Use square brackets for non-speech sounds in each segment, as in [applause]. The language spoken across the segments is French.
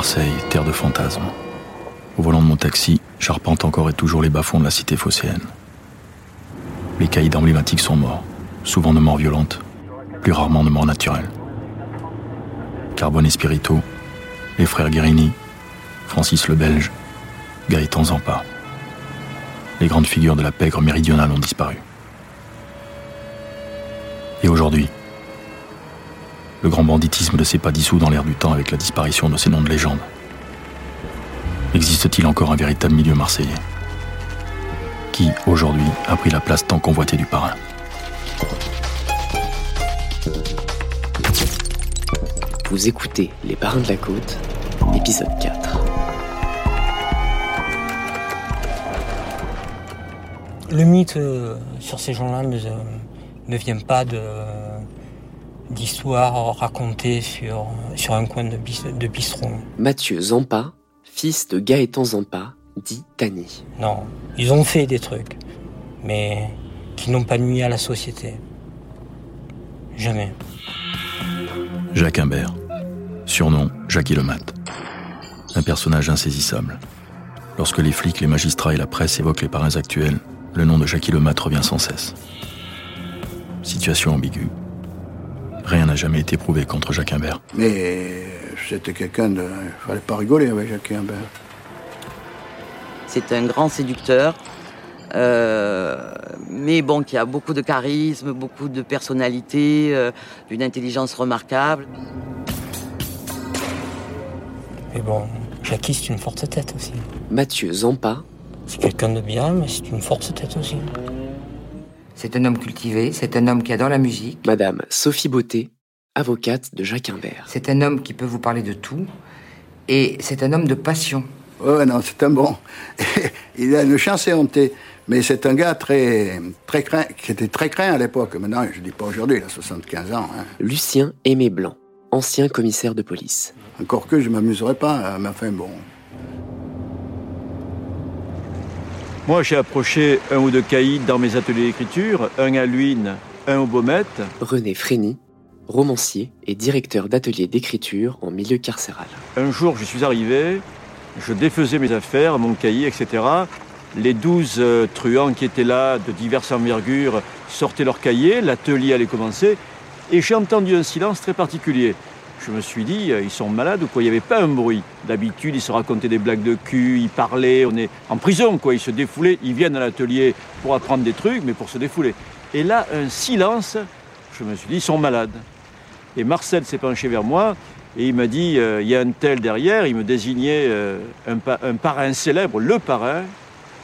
Marseille, terre de fantasmes. Au volant de mon taxi, j'arpente encore et toujours les bas-fonds de la cité phocéenne. Les caïds emblématiques sont morts, souvent de morts violentes, plus rarement de morts naturelles. Carbone et Spirito, les frères Guérini, Francis le Belge, Gaëtan Zampa. Les grandes figures de la pègre méridionale ont disparu. Et aujourd'hui, le grand banditisme ne s'est pas dissous dans l'air du temps avec la disparition de ces noms de légende. Existe-t-il encore un véritable milieu marseillais Qui, aujourd'hui, a pris la place tant convoitée du parrain? Vous écoutez Les Parrains de la Côte, épisode 4. Le mythe euh, sur ces gens-là ne, ne vient pas de d'histoires racontées sur, sur un coin de, de bistrot. Mathieu Zampa, fils de Gaëtan Zampa, dit Tani. Non, ils ont fait des trucs, mais qui n'ont pas nuit à la société. Jamais. Jacques Imbert, surnom Jackie le Mat. Un personnage insaisissable. Lorsque les flics, les magistrats et la presse évoquent les parrains actuels, le nom de Jackie le Mat revient sans cesse. Situation ambiguë. Rien n'a jamais été prouvé contre Jacques Imbert. Mais c'était quelqu'un de. Il fallait pas rigoler avec Jacques Imbert. C'est un grand séducteur, euh, mais bon, qui a beaucoup de charisme, beaucoup de personnalité, euh, d'une intelligence remarquable. Mais bon, Jackie, c'est une forte tête aussi. Mathieu Zampa. C'est quelqu'un de bien, mais c'est une forte tête aussi. C'est un homme cultivé, c'est un homme qui adore la musique. Madame Sophie Beauté, avocate de Jacques Imbert. C'est un homme qui peut vous parler de tout. Et c'est un homme de passion. Ouais, non, c'est un bon. [laughs] Il a une chance éhontée. Mais c'est un gars très, très craint, qui était très craint à l'époque. Maintenant, je dis pas aujourd'hui, il a 75 ans. Hein. Lucien Aimé Blanc, ancien commissaire de police. Encore que je m'amuserais pas, mais enfin bon. Moi, j'ai approché un ou deux caïds dans mes ateliers d'écriture, un à Luynes, un au Baumette. René Frény, romancier et directeur d'atelier d'écriture en milieu carcéral. Un jour, je suis arrivé, je défaisais mes affaires, mon cahier, etc. Les douze euh, truands qui étaient là, de diverses envergures, sortaient leurs cahiers, l'atelier allait commencer, et j'ai entendu un silence très particulier. Je me suis dit, euh, ils sont malades ou quoi? Il n'y avait pas un bruit. D'habitude, ils se racontaient des blagues de cul, ils parlaient, on est en prison, quoi. Ils se défoulaient, ils viennent à l'atelier pour apprendre des trucs, mais pour se défouler. Et là, un silence, je me suis dit, ils sont malades. Et Marcel s'est penché vers moi et il m'a dit, euh, il y a un tel derrière, il me désignait euh, un, un, parrain célèbre, le parrain.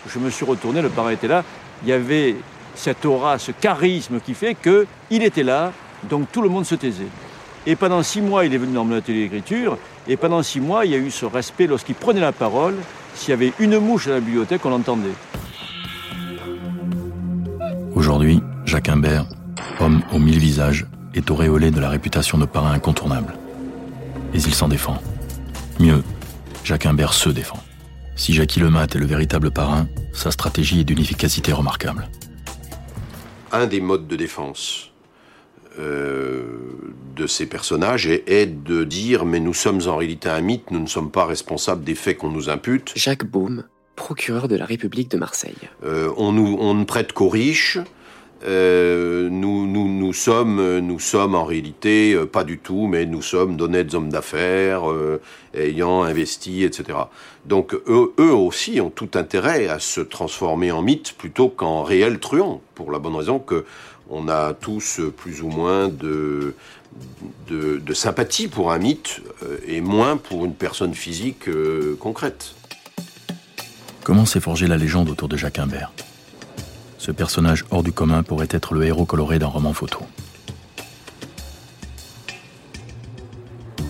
Je me suis retourné, le parrain était là. Il y avait cette aura, ce charisme qui fait qu'il était là, donc tout le monde se taisait. Et pendant six mois, il est venu dans mon atelier d'écriture, et pendant six mois, il y a eu ce respect lorsqu'il prenait la parole. S'il y avait une mouche à la bibliothèque, on l'entendait. Aujourd'hui, Jacques Imbert, homme aux mille visages, est auréolé de la réputation de parrain incontournable. Mais il s'en défend. Mieux, Jacques Imbert se défend. Si Jackie Lemat est le véritable parrain, sa stratégie est d'une efficacité remarquable. Un des modes de défense de ces personnages est, est, de dire mais nous sommes en réalité un mythe, nous ne sommes pas responsables des faits qu'on nous impute. Jacques Baume, procureur de la République de Marseille. Euh, on, nous, on ne prête qu'aux riches. Euh, nous, nous, nous, sommes, nous sommes en réalité, euh, pas du tout, mais nous sommes d'honnêtes hommes d'affaires, euh, ayant investi, etc. Donc eux, eux, aussi ont tout intérêt à se transformer en mythe plutôt qu'en réel truand, pour la bonne raison que on a tous plus ou moins de, sympathie pour un mythe euh, et moins pour une personne physique euh, concrète. Comment s'est forgée la légende autour de Jacques Imbert? Ce personnage hors du commun pourrait être le héros coloré d'un roman photo.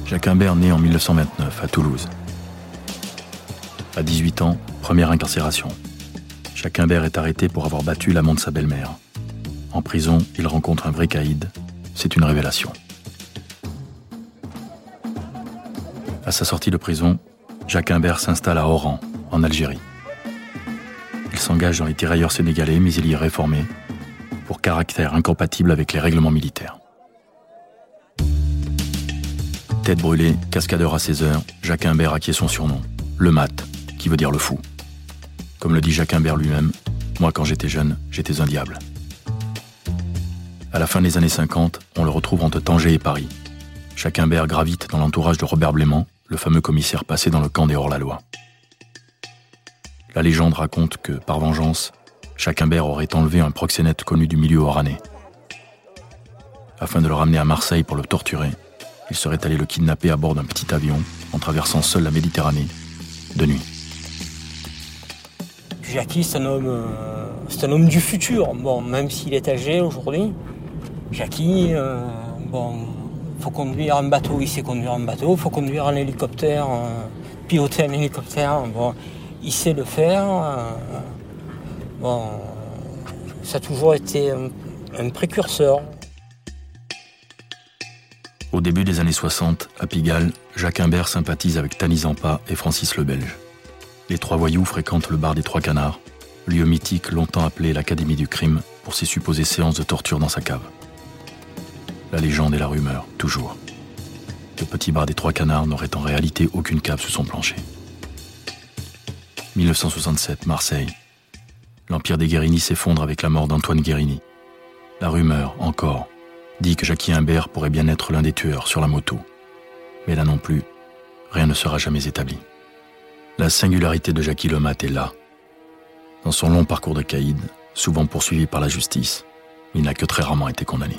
Jacques Imbert naît en 1929 à Toulouse. À 18 ans, première incarcération. Jacques Imbert est arrêté pour avoir battu l'amant de sa belle-mère. En prison, il rencontre un vrai caïd. C'est une révélation. À sa sortie de prison, Jacques Imbert s'installe à Oran, en Algérie. Il s'engage dans les tirailleurs sénégalais, mais il y est réformé pour caractère incompatible avec les règlements militaires. Tête brûlée, cascadeur à 16 heures, Jacques Imbert acquiert son surnom, le mat, qui veut dire le fou. Comme le dit Jacques Imbert lui-même, moi quand j'étais jeune, j'étais un diable. À la fin des années 50, on le retrouve entre Tanger et Paris. Imbert gravite dans l'entourage de Robert Blément, le fameux commissaire passé dans le camp des hors-la-loi. La légende raconte que, par vengeance, Imbert aurait enlevé un proxénète connu du milieu oranais. Afin de le ramener à Marseille pour le torturer, il serait allé le kidnapper à bord d'un petit avion en traversant seul la Méditerranée, de nuit. Jackie, c'est un homme, euh, c'est un homme du futur. Bon, même s'il est âgé aujourd'hui, Jackie, euh, bon, faut conduire un bateau, il sait conduire un bateau, faut conduire un hélicoptère, euh, piloter un hélicoptère, bon, il sait le faire. bon, ça a toujours été un précurseur. Au début des années 60, à Pigalle, Jacques Imbert sympathise avec Tani Zampa et Francis le Belge. Les trois voyous fréquentent le bar des Trois Canards, lieu mythique longtemps appelé l'Académie du crime pour ses supposées séances de torture dans sa cave. La légende et la rumeur, toujours. Le petit bar des Trois Canards n'aurait en réalité aucune cave sous son plancher. 1967, Marseille. L'empire des Guérini s'effondre avec la mort d'Antoine Guérini. La rumeur, encore, dit que Jackie Imbert pourrait bien être l'un des tueurs sur la moto. Mais là non plus, rien ne sera jamais établi. La singularité de Jackie Lemat est là. Dans son long parcours de caïd, souvent poursuivi par la justice, il n'a que très rarement été condamné.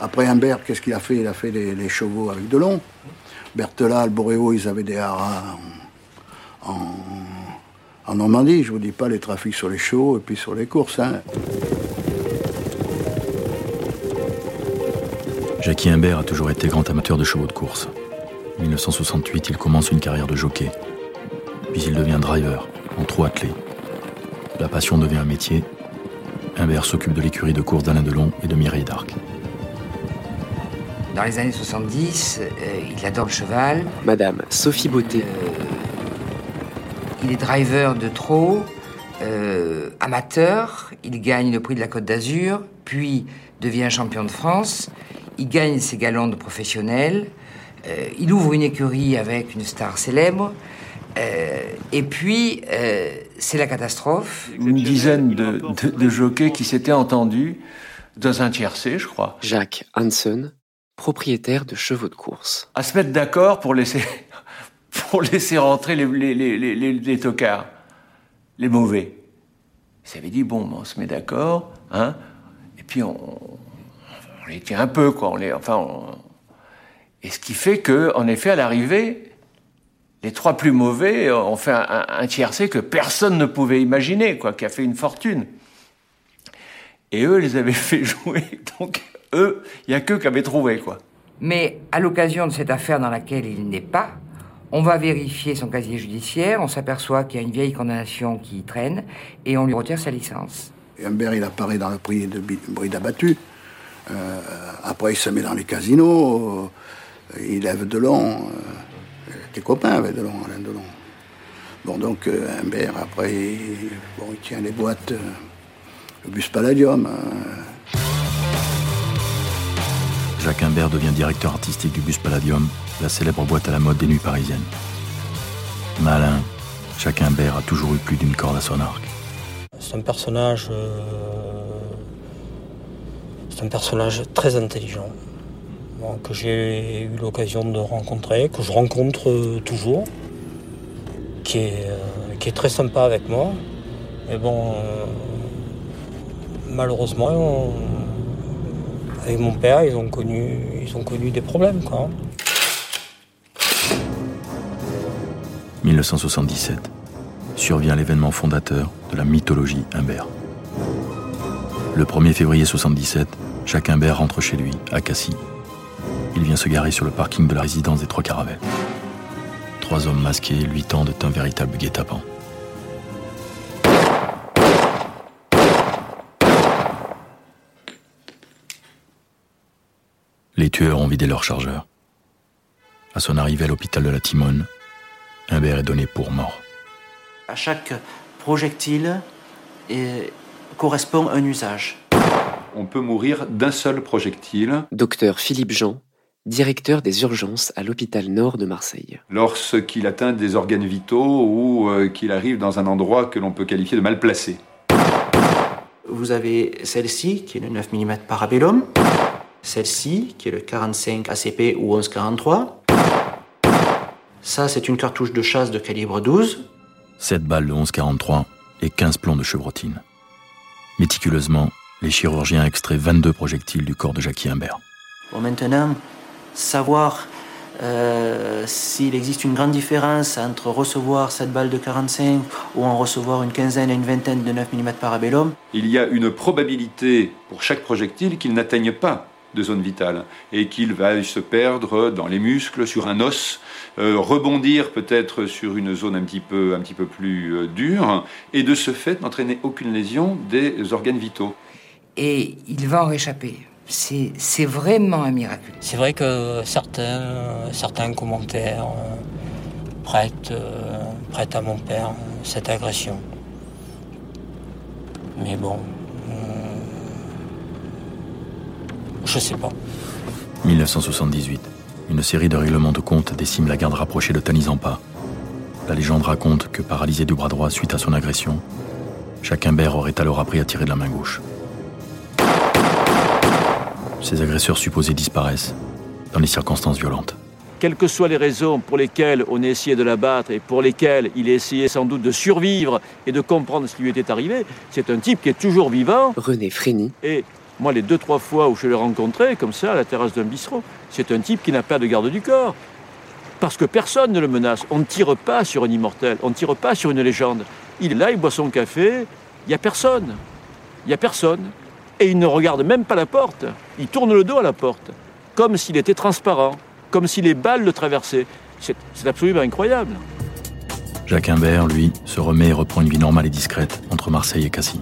Après Imbert, qu'est-ce qu'il a fait? Il a fait les, chevaux avec Delon. Berthelat, Boréo, ils avaient des haras en, Normandie. Je vous dis pas les trafics sur les chevaux et puis sur les courses. Hein. Jackie Imbert a toujours été grand amateur de chevaux de course. En 1968, il commence une carrière de jockey. Puis il devient driver, en trou attelé. La passion devient un métier. Imbert s'occupe de l'écurie de course d'Alain Delon et de Mireille d'Arc. Dans les années 70, euh, il adore le cheval. Madame Sophie Beauté. Euh, il est driver de trot, euh, amateur. Il gagne le prix de la Côte d'Azur, puis devient champion de France il gagne ses galons de professionnel, euh, il ouvre une écurie avec une star célèbre, euh, et puis euh, c'est la catastrophe. Une dizaine de, de, jockeys qui s'étaient entendus dans un tiercé, je crois. Jacques Hansen, propriétaire de chevaux de course. À se mettre d'accord pour laisser, [laughs] pour laisser rentrer les, les, les, les, tocards, les mauvais. Ça avait dit, bon, on se met d'accord, hein, et puis on, les tient un peu, quoi. On les, enfin, Et ce qui fait que, en effet, à l'arrivée, les trois plus mauvais ont fait un, un, tiercé que personne ne pouvait imaginer, quoi, qui a fait une fortune. Et eux, les avaient [laughs] fait jouer. Donc, eux, il n'y a qu'eux qui avaient trouvé, quoi. Mais à l'occasion de cette affaire dans laquelle il n'est pas, on va vérifier son casier judiciaire, on s'aperçoit qu'il y a une vieille condamnation qui traîne, et on lui retire sa licence. Et Humbert, il apparaît dans le prix de bruit d'abattu. Euh, après, il se met dans les casinos, euh, il lève Delon. Euh, tes copains avec Delon, Alain Delon. Bon, donc, Humbert, après, il, bon, il tient les boîtes, le bus Palladium. Jacques Imbert devient directeur artistique du bus Palladium, la célèbre boîte à la mode des nuits parisiennes. Malin, Jacques Imbert a toujours eu plus d'une corde à son arc. C'est un personnage un personnage très intelligent que j'ai eu l'occasion de rencontrer, que je rencontre euh, toujours, qui est, euh, qui est très sympa avec moi. Mais bon, euh, malheureusement, avec mon père, ils ont connu, des problèmes. Quoi. 1977 survient l'événement fondateur de la mythologie Humbert. Le 1er février 1977, Jacques Imbert rentre chez lui, à Cassis. Il vient se garer sur le parking de la résidence des Trois Caravelles. Trois hommes masqués lui tendent un véritable guet-apens. Tueurs ont vidé leur chargeur. À son arrivée à l'hôpital de la Timone, Imbert est donné pour mort. À chaque projectile correspond un usage on peut mourir d'un seul projectile. Docteur Philippe Jean, directeur des urgences à l'hôpital Nord de Marseille. Lorsqu'il atteint des organes vitaux ou euh, qu'il arrive dans un endroit que l'on peut qualifier de mal placé. Vous avez celle-ci, qui est le 9 mm Parabellum, celle-ci, qui est le 45 ACP ou 1143. Ça, c'est une cartouche de chasse de calibre 12. 7 balles de 1143 et 15 plombs de chevrotine. Méticuleusement, les chirurgiens extraient 22 projectiles du corps de Jackie Imbert. Bon, maintenant, savoir euh, s'il existe une grande différence entre recevoir cette balle de 45 ou en recevoir une quinzaine et une vingtaine de 9 mm Parabellum. Il y a une probabilité pour chaque projectile qu'il n'atteigne pas de zone vitale et qu'il va se perdre dans les muscles, sur un os, euh, rebondir peut-être sur une zone un petit peu, un petit peu plus euh, dure et de ce fait n'entraîner aucune lésion des organes vitaux. Et il va en réchapper. C'est vraiment un miracle. C'est vrai que certains, certains commentaires euh, prêtent, prêtent à mon père cette agression. Mais bon, je sais pas. 1978. Une série de règlements de compte décime la garde rapprochée de Tanizampa. La légende raconte que, paralysé du bras droit suite à son agression, Jacques Imbert aurait alors appris à tirer de la main gauche. Ses agresseurs supposés disparaissent dans des circonstances violentes. Quelles que soient les raisons pour lesquelles on a essayé de l'abattre et pour lesquelles il a essayé sans doute de survivre et de comprendre ce qui lui était arrivé, c'est un type qui est toujours vivant. René Frény. Et moi, les deux, trois fois où je l'ai rencontré, comme ça, à la terrasse d'un bistrot, c'est un type qui n'a pas de garde du corps. Parce que personne ne le menace. On ne tire pas sur un immortel, on ne tire pas sur une légende. Il est là, il boit son café, il n'y a personne. Il n'y a personne. Et il ne regarde même pas la porte. Il tourne le dos à la porte, comme s'il était transparent, comme si les balles le traversaient. C'est absolument incroyable. Jacques Imbert, lui, se remet et reprend une vie normale et discrète entre Marseille et Cassis.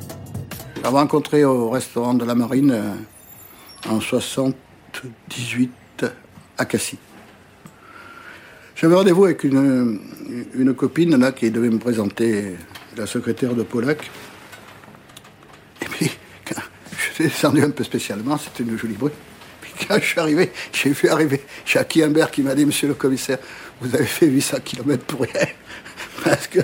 Je l'avais rencontré au restaurant de la Marine euh, en 78 à Cassis. J'avais rendez-vous avec une, une copine là, qui devait me présenter la secrétaire de Polac. Et puis, je suis descendu un peu spécialement, c'était une jolie bruit. Puis quand je suis arrivé, j'ai vu arriver Jackie Imbert qui m'a dit Monsieur le commissaire, vous avez fait 800 km pour rien. Parce que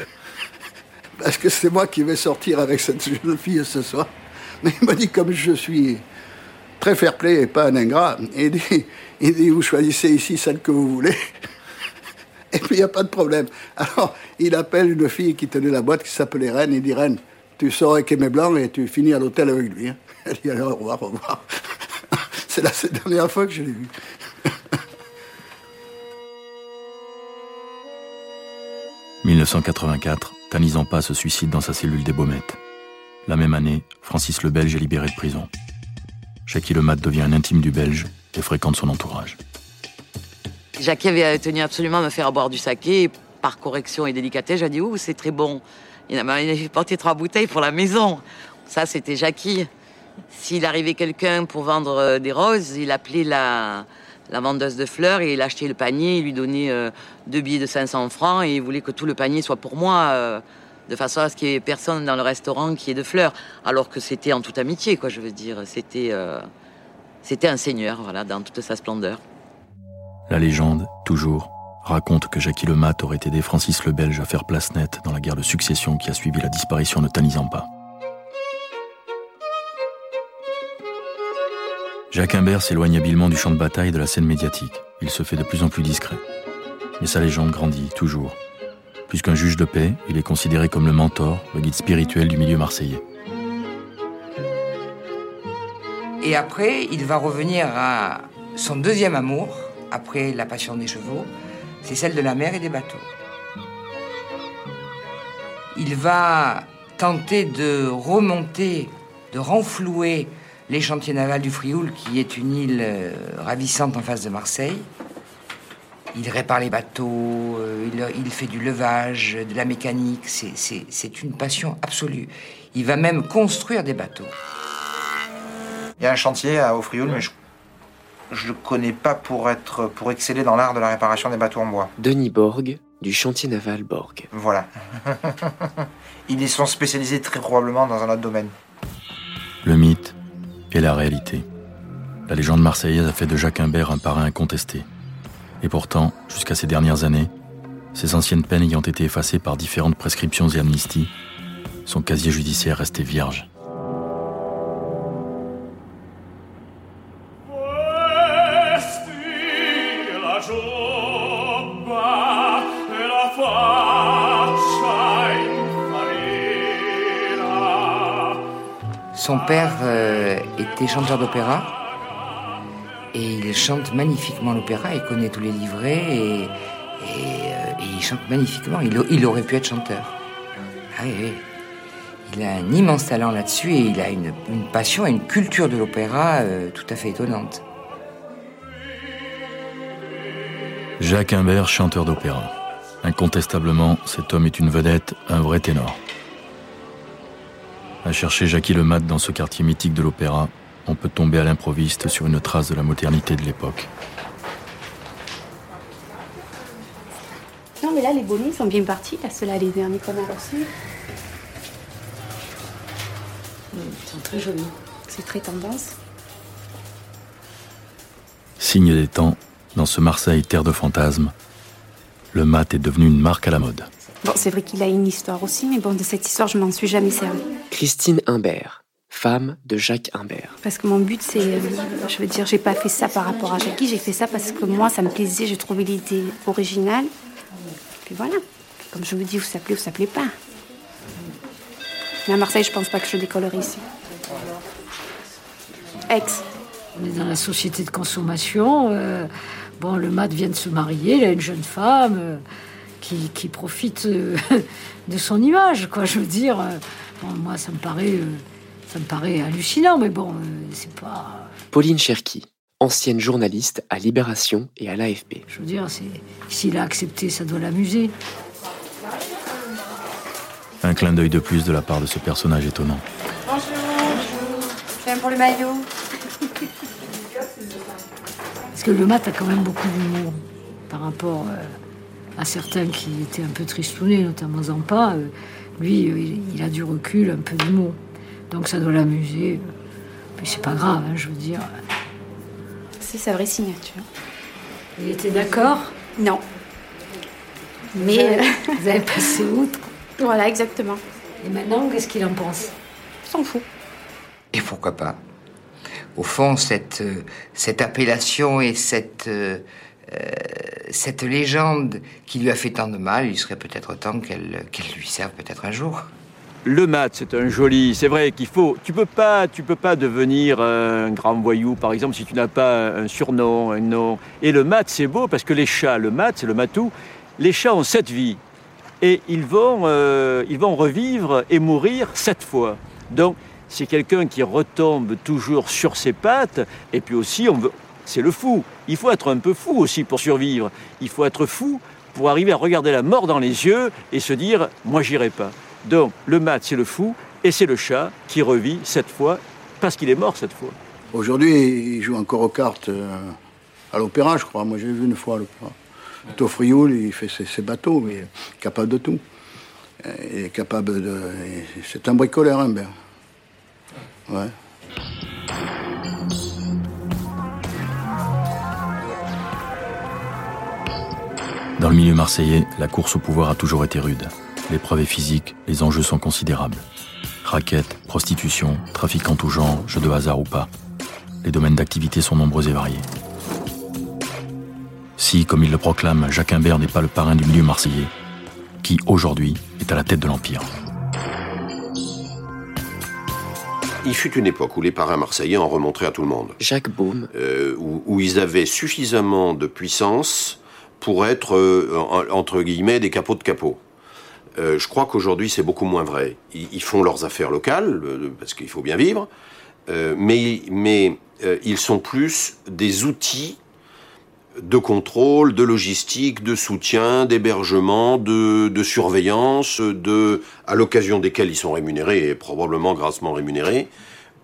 parce que c'est moi qui vais sortir avec cette jeune fille ce soir. Mais il m'a dit, comme je suis très fair-play et pas un ingrat, il dit, il dit, vous choisissez ici celle que vous voulez. Et puis il n'y a pas de problème. Alors, il appelle une fille qui tenait la boîte qui s'appelait Reine. Il dit, Reine, tu sors avec Aimé Blanc et tu finis à l'hôtel avec lui. Hein. [laughs] Elle dit, au revoir, au revoir. [laughs] C'est la dernière fois que je l'ai vu. 1984, Tanizampa se suicide dans sa cellule des Baumettes. La même année, Francis le Belge est libéré de prison. Jackie Lemat devient un intime du Belge et fréquente son entourage. Jackie avait tenu absolument à me faire boire du saké. Par correction et délicatesse, j'ai dit Ouh, c'est très bon. Il m'a porté trois bouteilles pour la maison. Ça, c'était Jackie. S'il arrivait quelqu'un pour vendre euh, des roses, il appelait la, la vendeuse de fleurs il achetait le panier, il lui donnait euh, deux billets de 500 francs et il voulait que tout le panier soit pour moi, euh, de façon à ce qu'il n'y ait personne dans le restaurant qui ait de fleurs. Alors que c'était en toute amitié, quoi, je veux dire. C'était, euh, c'était un seigneur, voilà, dans toute sa splendeur. La légende, toujours, raconte que Jackie Lemat aurait aidé Francis le Belge à faire place nette dans la guerre de succession qui a suivi la disparition de Tanizampa. Jacques Imbert s'éloigne habilement du champ de bataille et de la scène médiatique. Il se fait de plus en plus discret. Mais sa légende grandit toujours. Puisqu'un juge de paix, il est considéré comme le mentor, le guide spirituel du milieu marseillais. Et après, il va revenir à son deuxième amour, après la passion des chevaux, c'est celle de la mer et des bateaux. Il va tenter de remonter, de renflouer les chantiers navals du Frioul, qui est une île euh, ravissante en face de Marseille. Il répare les bateaux, euh, il, fait du levage, de la mécanique. C'est une passion absolue. Il va même construire des bateaux. Il y a un chantier à Frioul, mais je ne le connais pas pour, être, pour exceller dans l'art de la réparation des bateaux en bois. Denis Borg, du chantier naval Borg. Voilà. [laughs] Ils y sont spécialisés très probablement dans un autre domaine. Le mythe et la réalité. la légende marseillaise a fait de Jacques Imbert un parrain incontesté. Et pourtant, jusqu'à ces dernières années, ses anciennes peines ayant été effacées par différentes prescriptions et amnisties, son casier judiciaire restait vierge. Son père euh, était chanteur d'opéra et il chante magnifiquement l'opéra, il connaît tous les livrets et, euh, il chante magnifiquement. Il, aurait pu être chanteur. Ah, Il a un immense talent là-dessus et il a une, une passion et une culture de l'opéra euh, tout à fait étonnante. Jacques Imbert, chanteur d'opéra. Incontestablement, cet homme est une vedette, un vrai ténor. À chercher Jackie le Mat dans ce quartier mythique de l'opéra, on peut tomber à l'improviste sur une trace de la modernité de l'époque. Non, mais là, les bonnets sont bien partis. Là, ceux-là, les derniers qu'on a reçus. Ils sont très jolis. C'est très tendance. Signe des temps, dans ce Marseille terre de fantasmes, le mat est devenu une marque à la mode. Bon, c'est vrai qu'il a une histoire aussi, mais bon, de cette histoire, je m'en suis jamais servi. Christine Imbert, femme de Jacques Imbert. Parce que mon but, c'est, euh, je veux dire, j'ai pas fait ça par rapport à Jackie, j'ai fait ça parce que moi, ça me plaisait, j'ai trouvé l'idée originale. Puis voilà. Comme je vous dis, vous s'appelez ou vous s'appelez pas. Mais à Marseille, je pense pas que je décollerai ici. Ex. On est dans la société de consommation. euh, bon, le mat vient de se marier, il a une jeune femme. euh, qui, qui profite euh, [laughs] de son image, quoi. Je veux dire, euh, bon, moi, ça me paraît, euh, ça me paraît hallucinant, mais bon, c'est pas. Pauline Cherki, ancienne journaliste à Libération et à l'AFP. Je veux dire, s'il a accepté, ça doit l'amuser. Un clin d'œil de plus de la part de ce personnage étonnant. Bonjour. Je viens pour le maillot. Parce que le mat a quand même beaucoup d'humour par rapport euh, à certains qui étaient un peu tristounés, notamment Zampa. euh, lui, euh, il, a du recul, un peu d'humour. Donc ça doit l'amuser. Puis c'est pas grave, hein, je veux dire. C'est sa vraie signature. Il était d'accord? Non. Mais. Vous avez- vous avez passé outre [laughs] Voilà, exactement. Et maintenant, qu'est-ce qu'il en pense? S'en fout. Et pourquoi pas? Au fond, cette, euh, cette appellation et cette, euh, euh, cette légende qui lui a fait tant de mal, il serait peut-être temps qu'elle lui serve peut-être un jour. Le mat, c'est un joli. C'est vrai qu'il faut. Tu peux pas, tu peux pas devenir un grand voyou, par exemple, si tu n'as pas un surnom, un nom. Et le mat, c'est beau parce que les chats, le mat, c'est le matou. Les chats ont sept vies et ils vont, euh, ils vont revivre et mourir sept fois. Donc, c'est quelqu'un qui retombe toujours sur ses pattes. Et puis aussi, on veut. C'est le fou. Il faut être un peu fou aussi pour survivre. Il faut être fou pour arriver à regarder la mort dans les yeux et se dire, moi, j'irai pas. Donc, le mat, c'est le fou, et c'est le chat qui revit cette fois, parce qu'il est mort cette fois. Aujourd'hui, il joue encore aux cartes euh, à l'opéra, je crois. Moi, j'ai vu une fois à l'opéra. Toffrioul, il fait ses, bateaux, il est capable de tout. Euh, Il est capable de. C'est un bricoleur, hein, Ben. Ouais. Dans le milieu marseillais, la course au pouvoir a toujours été rude. L'épreuve est physique, les enjeux sont considérables. Raquettes, prostitution, trafic en tout genre, jeux de hasard ou pas. Les domaines d'activité sont nombreux et variés. Si, comme il le proclame, Jacques Imbert n'est pas le parrain du milieu marseillais, qui aujourd'hui est à la tête de l'Empire. Il fut une époque où les parrains marseillais en remontraient à tout le monde. Jacques Baume, Euh, où, où ils avaient suffisamment de puissance pour être, euh, en- entre guillemets, des capots de capots. Euh, je crois qu'aujourd'hui, c'est beaucoup moins vrai. Ils, font leurs affaires locales, euh, parce qu'il faut bien vivre, mais, mais ils sont plus des outils de contrôle, de logistique, de soutien, d'hébergement, de, surveillance, à l'occasion desquels ils sont rémunérés, et probablement grassement rémunérés,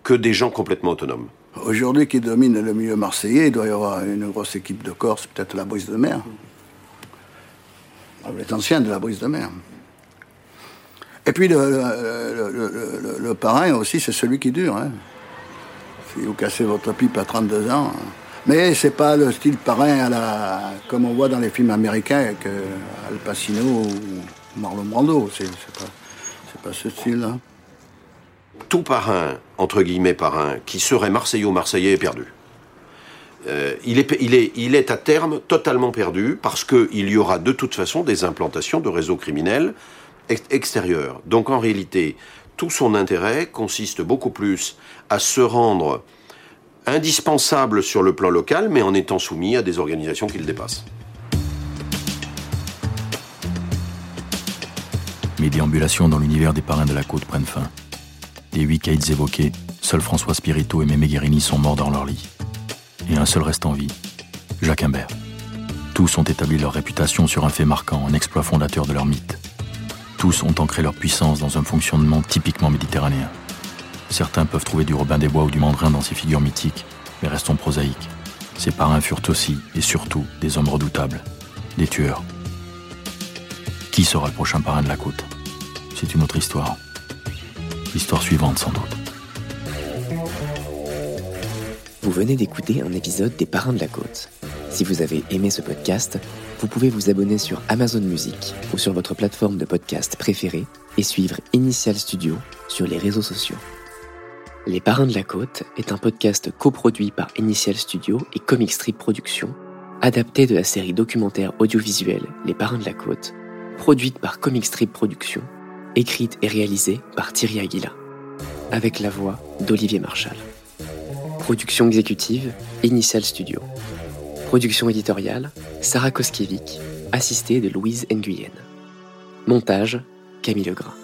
que des gens complètement autonomes. Aujourd'hui, qui domine le milieu marseillais, il doit y avoir une grosse équipe de Corse, peut-être la brise de mer. Ah, Vous êtes ancien de la brise de mer. Et puis le, parrain aussi, c'est celui qui dure. hein. Si vous cassez votre pipe à 32 ans. Mais c'est pas le style parrain à la, comme on voit dans les films américains avec euh, Al Pacino ou Marlon Brando. C'est pas, pas ce style-là. Tout parrain, entre guillemets parrain, qui serait marseillais-marseillais est perdu. Euh, il, est, à terme totalement perdu parce qu'il y aura de toute façon des implantations de réseaux criminels extérieurs. Donc en réalité, tout son intérêt consiste beaucoup plus à se rendre indispensable sur le plan local, mais en étant soumis à des organisations qui le dépassent. Mes déambulations dans l'univers des parrains de la côte prennent fin. Des huit caïds évoqués, seuls François Spirito et Mémé Guérini sont morts dans leur lit. Et un seul reste en vie, Jacques Imbert. Tous ont établi leur réputation sur un fait marquant, un exploit fondateur de leur mythe. Tous ont ancré leur puissance dans un fonctionnement typiquement méditerranéen. Certains peuvent trouver du Robin des Bois ou du Mandrin dans ces figures mythiques, mais restons prosaïques. Ces parrains furent aussi, et surtout, des hommes redoutables, des tueurs. Qui sera le prochain parrain de la côte? C'est une autre histoire. L'histoire suivante, sans doute. Vous venez d'écouter un épisode des Parrains de la Côte. Si vous avez aimé ce podcast, vous pouvez vous abonner sur Amazon Music ou sur votre plateforme de podcast préférée et suivre Initial Studio sur les réseaux sociaux. Les Parrains de la Côte est un podcast coproduit par Initial Studio et Comic Strip Productions, adapté de la série documentaire audiovisuelle Les Parrains de la Côte, produite par Comic Strip Productions, écrite et réalisée par Thierry Aguila, avec la voix d'Olivier Marchal. Production exécutive, Initial Studio. Production éditoriale, Sarah Koskiewicz, assistée de Louise Nguyen. Montage, Camille Legras.